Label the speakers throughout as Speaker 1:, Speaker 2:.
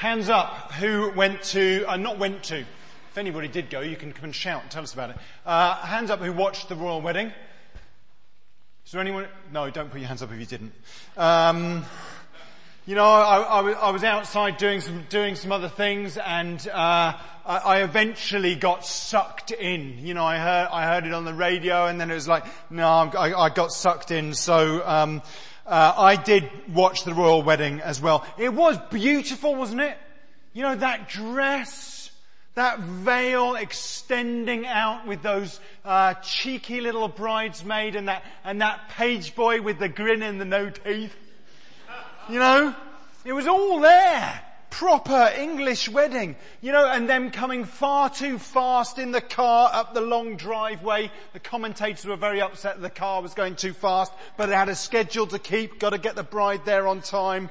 Speaker 1: Hands up who went to, uh, not went to. If anybody did go, you can come and shout and tell us about it. Uh, hands up who watched the royal wedding. Is there anyone? No, don't put your hands up if you didn't. Um, you know, I, I, I, was outside doing some doing some other things, and uh, I, I, eventually got sucked in. You know, I heard I heard it on the radio, and then it was like, no, I, got sucked in. So um, uh, I did watch the royal wedding as well. It was beautiful, wasn't it? You know, that dress, that veil extending out with those uh, cheeky little bridesmaid and that and that page boy with the grin and the no teeth. You know, it was all there. Proper English wedding. You know, and them coming far too fast in the car up the long driveway. The commentators were very upset that the car was going too fast, but they had a schedule to keep, got to get the bride there on time.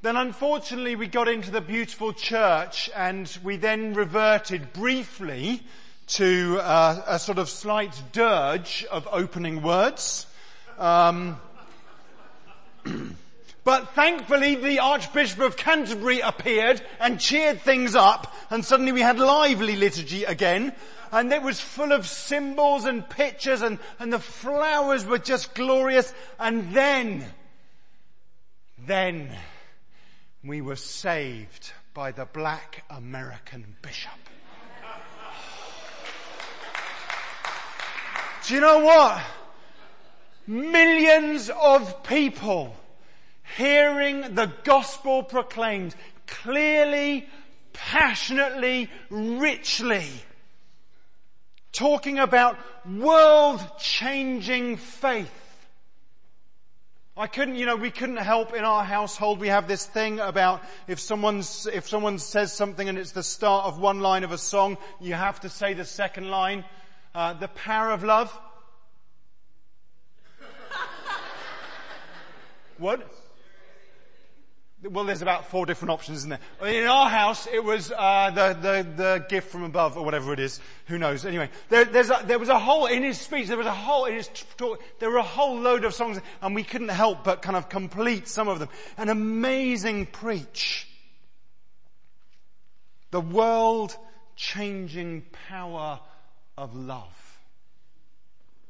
Speaker 1: Then unfortunately we got into the beautiful church and we then reverted briefly to uh, a sort of slight dirge of opening words. Um, But thankfully the Archbishop of Canterbury appeared and cheered things up and suddenly we had lively liturgy again and it was full of symbols and pictures and, and the flowers were just glorious and then, then we were saved by the black American bishop. Do you know what? Millions of people hearing the gospel proclaimed clearly, passionately, richly. Talking about world changing faith. I couldn't, you know, we couldn't help in our household. We have this thing about if someone's, if someone says something and it's the start of one line of a song, you have to say the second line. Uh, the power of love. what? Well, there's about four different options, isn't there? In our house, it was uh, the, the the gift from above, or whatever it is. Who knows? Anyway, there, a, there was a whole in his speech. There was a whole in his talk. There were a whole load of songs, and we couldn't help but kind of complete some of them. An amazing preach. The world-changing power of love,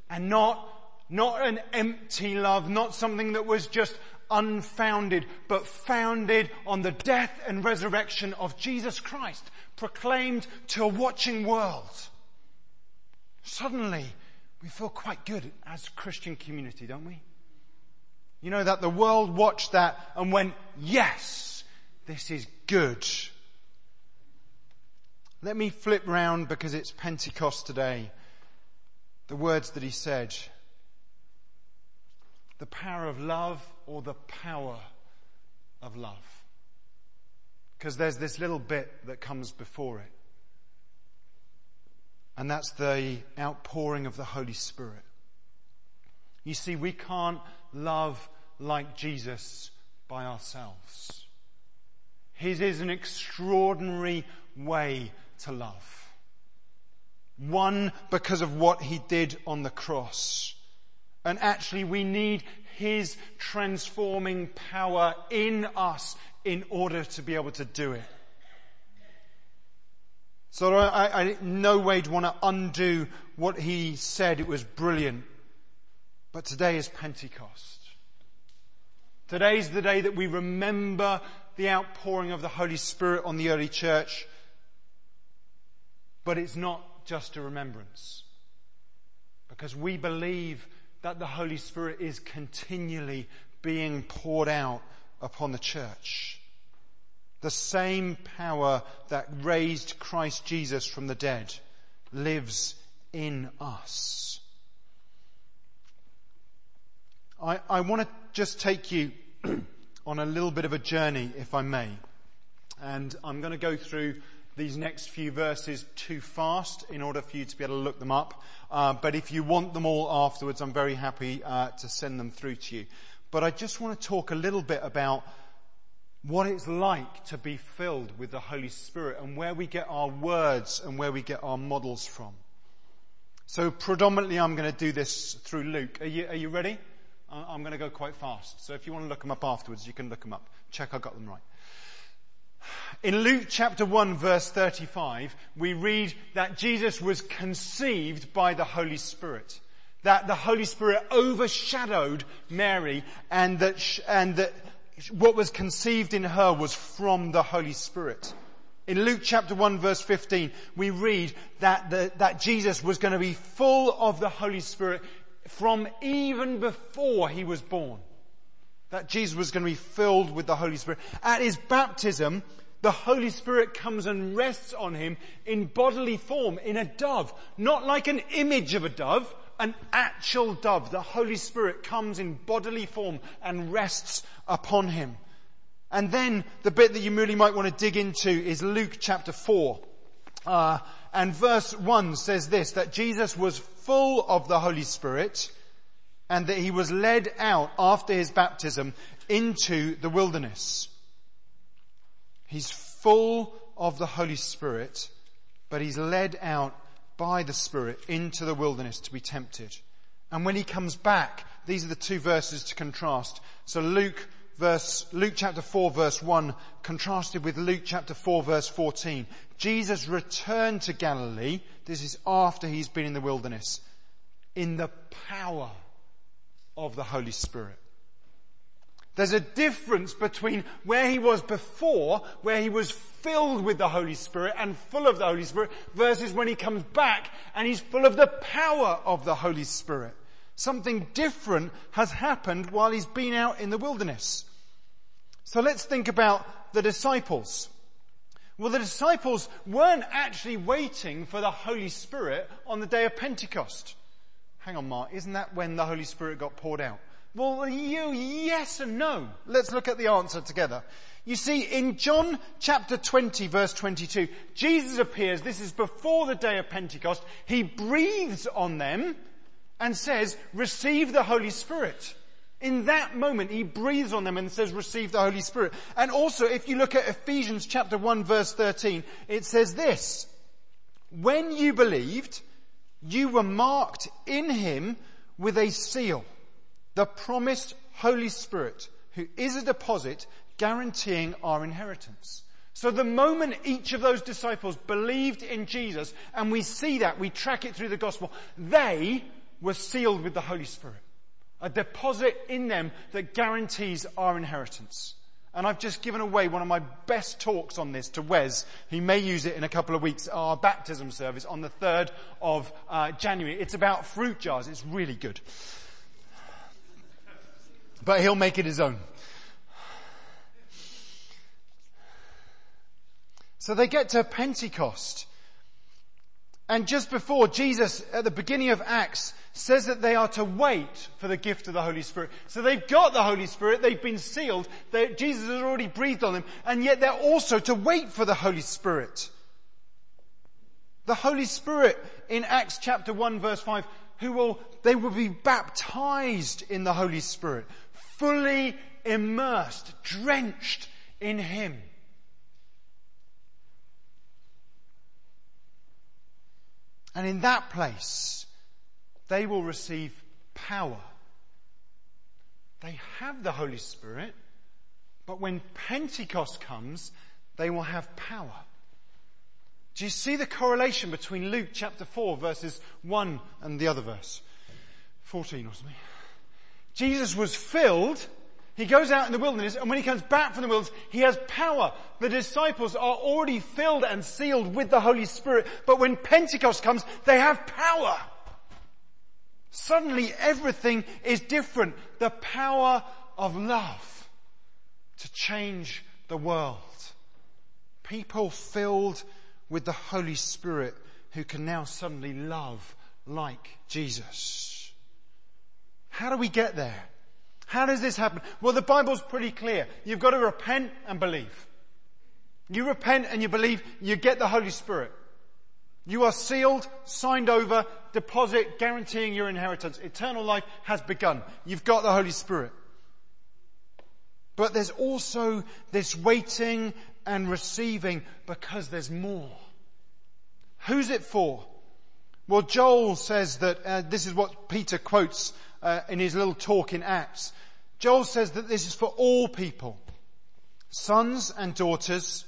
Speaker 1: and not not an empty love, not something that was just unfounded, but founded on the death and resurrection of Jesus Christ, proclaimed to a watching world. Suddenly, we feel quite good as a Christian community, don't we? You know that the world watched that and went, yes, this is good. Let me flip round because it's Pentecost today. The words that he said. The power of love or the power of love. Because there's this little bit that comes before it. And that's the outpouring of the Holy Spirit. You see, we can't love like Jesus by ourselves. His is an extraordinary way to love. One, because of what he did on the cross. And actually we need His transforming power in us in order to be able to do it. So I, I no way do want to undo what he said. It was brilliant. But today is Pentecost. Today is the day that we remember the outpouring of the Holy Spirit on the early church. But it's not just a remembrance. Because we believe that the Holy Spirit is continually being poured out upon the church. The same power that raised Christ Jesus from the dead lives in us. I, I want to just take you on a little bit of a journey, if I may. And I'm going to go through these next few verses too fast in order for you to be able to look them up. Uh, but if you want them all afterwards, I'm very happy uh, to send them through to you. But I just want to talk a little bit about what it's like to be filled with the Holy Spirit and where we get our words and where we get our models from. So predominantly I'm going to do this through Luke. Are you, are you ready? I'm going to go quite fast. So if you want to look them up afterwards, you can look them up. Check I got them right. In Luke chapter 1 verse 35, we read that Jesus was conceived by the Holy Spirit. That the Holy Spirit overshadowed Mary and that, sh- and that what was conceived in her was from the Holy Spirit. In Luke chapter 1 verse 15, we read that, the, that Jesus was going to be full of the Holy Spirit from even before he was born. That Jesus was going to be filled with the Holy Spirit. At his baptism, the Holy Spirit comes and rests on him in bodily form, in a dove. Not like an image of a dove, an actual dove. The Holy Spirit comes in bodily form and rests upon him. And then the bit that you really might want to dig into is Luke chapter 4. Uh, and verse 1 says this, that Jesus was full of the Holy Spirit and that he was led out after his baptism into the wilderness. He's full of the Holy Spirit, but he's led out by the Spirit into the wilderness to be tempted. And when he comes back, these are the two verses to contrast. So Luke verse, Luke chapter 4 verse 1 contrasted with Luke chapter 4 verse 14. Jesus returned to Galilee. This is after he's been in the wilderness in the power of the Holy Spirit. There's a difference between where he was before, where he was filled with the Holy Spirit and full of the Holy Spirit, versus when he comes back and he's full of the power of the Holy Spirit. Something different has happened while he's been out in the wilderness. So let's think about the disciples. Well, the disciples weren't actually waiting for the Holy Spirit on the day of Pentecost. Hang on, Mark, isn't that when the Holy Spirit got poured out? Well, you, yes and no. Let's look at the answer together. You see, in John chapter 20 verse 22, Jesus appears, this is before the day of Pentecost, he breathes on them and says, receive the Holy Spirit. In that moment, he breathes on them and says, receive the Holy Spirit. And also, if you look at Ephesians chapter 1 verse 13, it says this, when you believed, you were marked in him with a seal the promised Holy Spirit who is a deposit guaranteeing our inheritance. So the moment each of those disciples believed in Jesus, and we see that, we track it through the gospel, they were sealed with the Holy Spirit. A deposit in them that guarantees our inheritance. And I've just given away one of my best talks on this to Wes. He may use it in a couple of weeks, our baptism service on the 3rd of uh, January. It's about fruit jars. It's really good but he'll make it his own. So they get to Pentecost. And just before Jesus, at the beginning of Acts, says that they are to wait for the gift of the Holy Spirit. So they've got the Holy Spirit, they've been sealed, Jesus has already breathed on them, and yet they're also to wait for the Holy Spirit. The Holy Spirit in Acts chapter 1 verse 5, who will, they will be baptized in the Holy Spirit fully immersed, drenched in Him. And in that place, they will receive power. They have the Holy Spirit, but when Pentecost comes, they will have power. Do you see the correlation between Luke chapter 4 verses 1 and the other verse? 14 or something. Jesus was filled. He goes out in the wilderness and when he comes back from the wilderness, he has power. The disciples are already filled and sealed with the Holy Spirit, but when Pentecost comes, they have power. Suddenly everything is different. The power of love to change the world. People filled with the Holy Spirit who can now suddenly love like Jesus. How do we get there? How does this happen? Well, the Bible's pretty clear. You've got to repent and believe. You repent and you believe, you get the Holy Spirit. You are sealed, signed over, deposit guaranteeing your inheritance. Eternal life has begun. You've got the Holy Spirit. But there's also this waiting and receiving because there's more. Who's it for? Well, Joel says that, uh, this is what Peter quotes uh, in his little talk in Acts. Joel says that this is for all people, sons and daughters,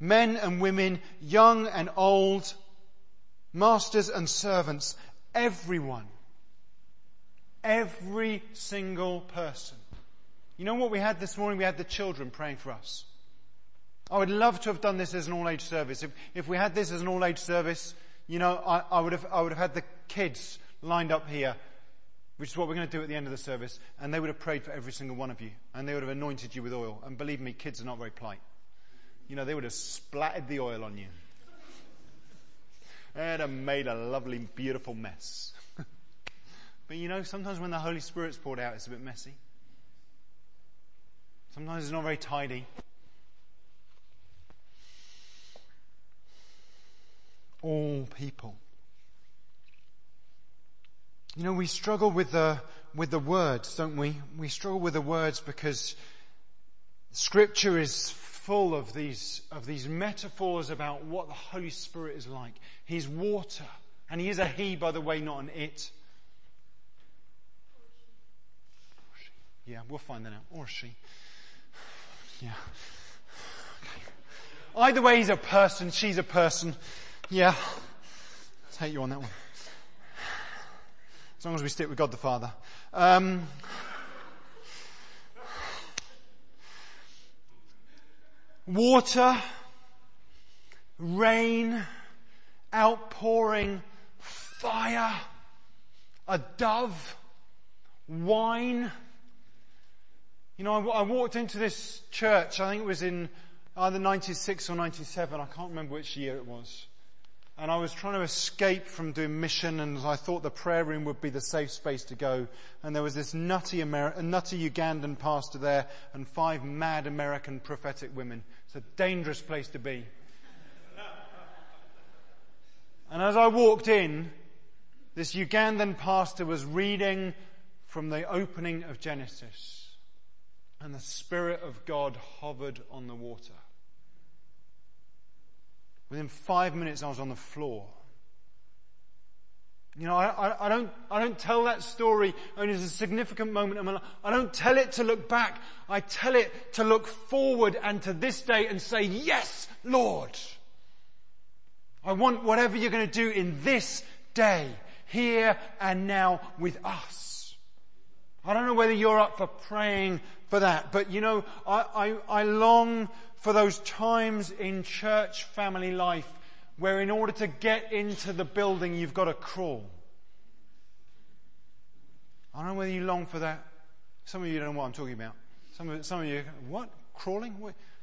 Speaker 1: Men and women, young and old, masters and servants, everyone. Every single person. You know what we had this morning? We had the children praying for us. I would love to have done this as an all-age service. If, if we had this as an all-age service, you know, I, I, would have, I would have had the kids lined up here, which is what we're going to do at the end of the service, and they would have prayed for every single one of you, and they would have anointed you with oil. And believe me, kids are not very polite. You know, they would have splattered the oil on you. They'd have made a lovely, beautiful mess. but you know, sometimes when the Holy Spirit's poured out, it's a bit messy. Sometimes it's not very tidy. all people. You know, we struggle with the, with the words, don't we? We struggle with the words because scripture is full of these, of these metaphors about what the Holy Spirit is like. He's water. And he is a he, by the way, not an it. Yeah, we'll find that out. Or she. Yeah. Okay. Either way, he's a person, she's a person. Yeah. Take you on that one. As long as we stick with God the Father. Um, water, rain, outpouring, fire, a dove, wine. You know, I, I, walked into this church, I think it was in either 96 or 97, I can't remember which year it was and I was trying to escape from doing mission and I thought the prayer room would be the safe space to go. And there was this nutty, Ameri- nutty Ugandan pastor there and five mad American prophetic women. It's a dangerous place to be. and as I walked in, this Ugandan pastor was reading from the opening of Genesis and the Spirit of God hovered on the water. Within five minutes, I was on the floor. You know, I, I, I, don't, I don't tell that story only as a significant moment in my life. I don't tell it to look back. I tell it to look forward and to this day and say, yes, Lord. I want whatever you're going to do in this day, here and now with us. I don't know whether you're up for praying for that, but you know, I, I, I long for those times in church family life where in order to get into the building you've got to crawl. I don't know whether you long for that. Some of you don't know what I'm talking about. Some of, some of you, what? Crawling?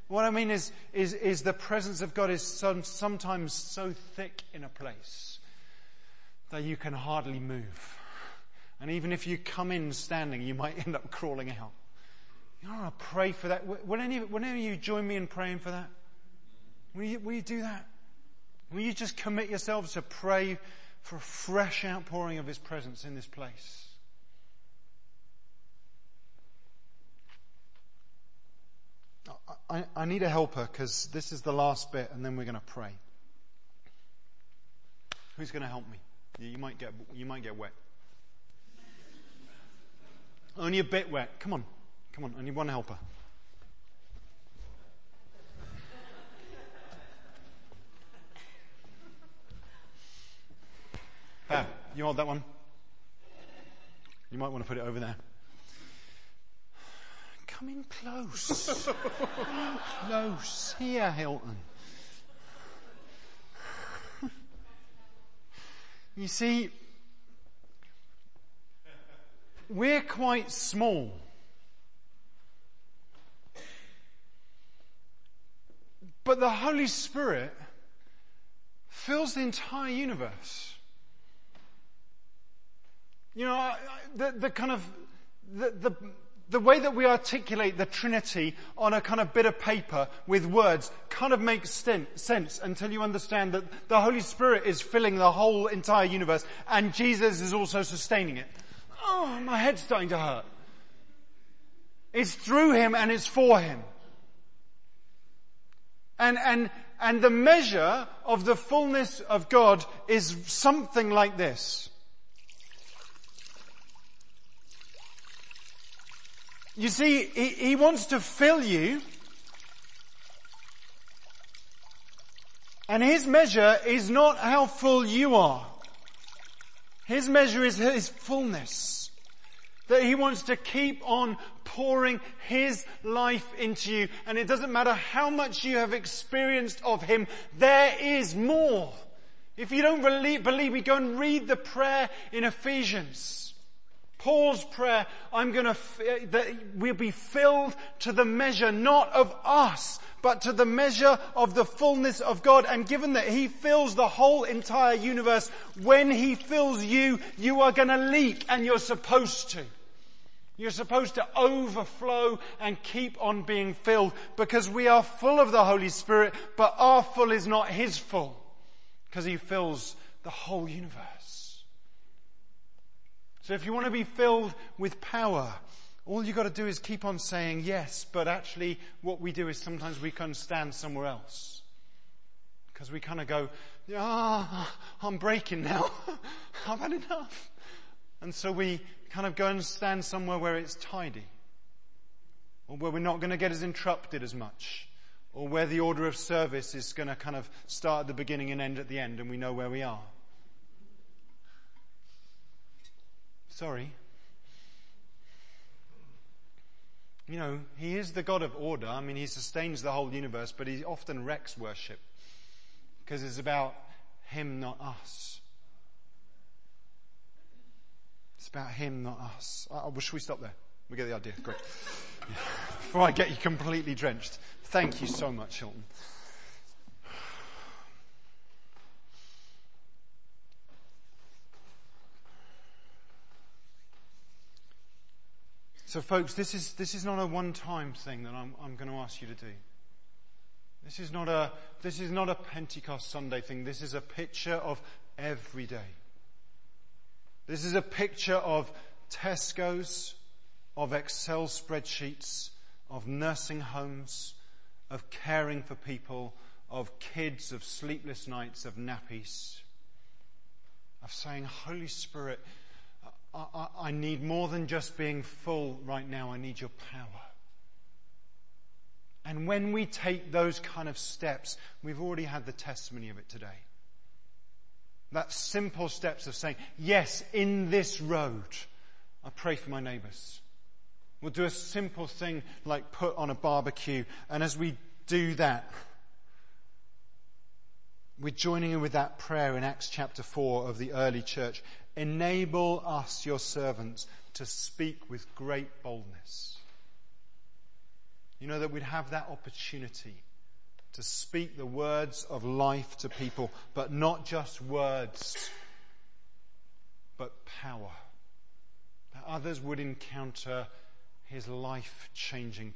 Speaker 1: What I mean is, is, is the presence of God is some, sometimes so thick in a place that you can hardly move. And even if you come in standing, you might end up crawling out. You know, I pray for that. Will any, will any of you join me in praying for that? Will you, will you do that? Will you just commit yourselves to pray for a fresh outpouring of His presence in this place? I, I need a helper because this is the last bit and then we're going to pray. Who's going to help me? You might get, you might get wet. Only a bit wet. Come on. Come on, I need one helper. Ah, you hold that one? You might want to put it over there. Come in close. close. Here, Hilton. you see, we're quite small. But the Holy Spirit fills the entire universe. You know, the, the kind of, the, the, the way that we articulate the Trinity on a kind of bit of paper with words kind of makes sense until you understand that the Holy Spirit is filling the whole entire universe and Jesus is also sustaining it. Oh, my head's starting to hurt. It's through Him and it's for Him. And, and, and the measure of the fullness of God is something like this. You see, he, he wants to fill you And his measure is not how full you are. His measure is his fullness. That he wants to keep on pouring his life into you. And it doesn't matter how much you have experienced of him, there is more. If you don't believe me, go and read the prayer in Ephesians. Paul's prayer, I'm gonna, uh, that we'll be filled to the measure not of us, but to the measure of the fullness of God. And given that He fills the whole entire universe, when He fills you, you are gonna leak and you're supposed to. You're supposed to overflow and keep on being filled because we are full of the Holy Spirit, but our full is not His full because He fills the whole universe. So if you want to be filled with power, all you've got to do is keep on saying yes, but actually what we do is sometimes we can stand somewhere else. Because we kind of go, ah, I'm breaking now. I've had enough. And so we kind of go and stand somewhere where it's tidy. Or where we're not going to get as interrupted as much. Or where the order of service is going to kind of start at the beginning and end at the end and we know where we are. Sorry. you know, he is the God of order. I mean, he sustains the whole universe, but he often wrecks worship because it's about him, not us. It's about him, not us. Uh, should we stop there? We get the idea. Great. Before I get you completely drenched. Thank you so much, Hilton. So folks, this is, this is not a one-time thing that I'm, I'm going to ask you to do. This is not a, this is not a Pentecost Sunday thing. This is a picture of every day. This is a picture of Tesco's, of Excel spreadsheets, of nursing homes, of caring for people, of kids, of sleepless nights, of nappies, of saying, Holy Spirit, I, I, need more than just being full right now. I need your power. And when we take those kind of steps, we've already had the testimony of it today. That simple steps of saying, yes, in this road, I pray for my neighbors. We'll do a simple thing like put on a barbecue. And as we do that, we're joining in with that prayer in Acts chapter 4 of the early church. Enable us, your servants, to speak with great boldness. You know, that we'd have that opportunity to speak the words of life to people, but not just words, but power. That others would encounter his life changing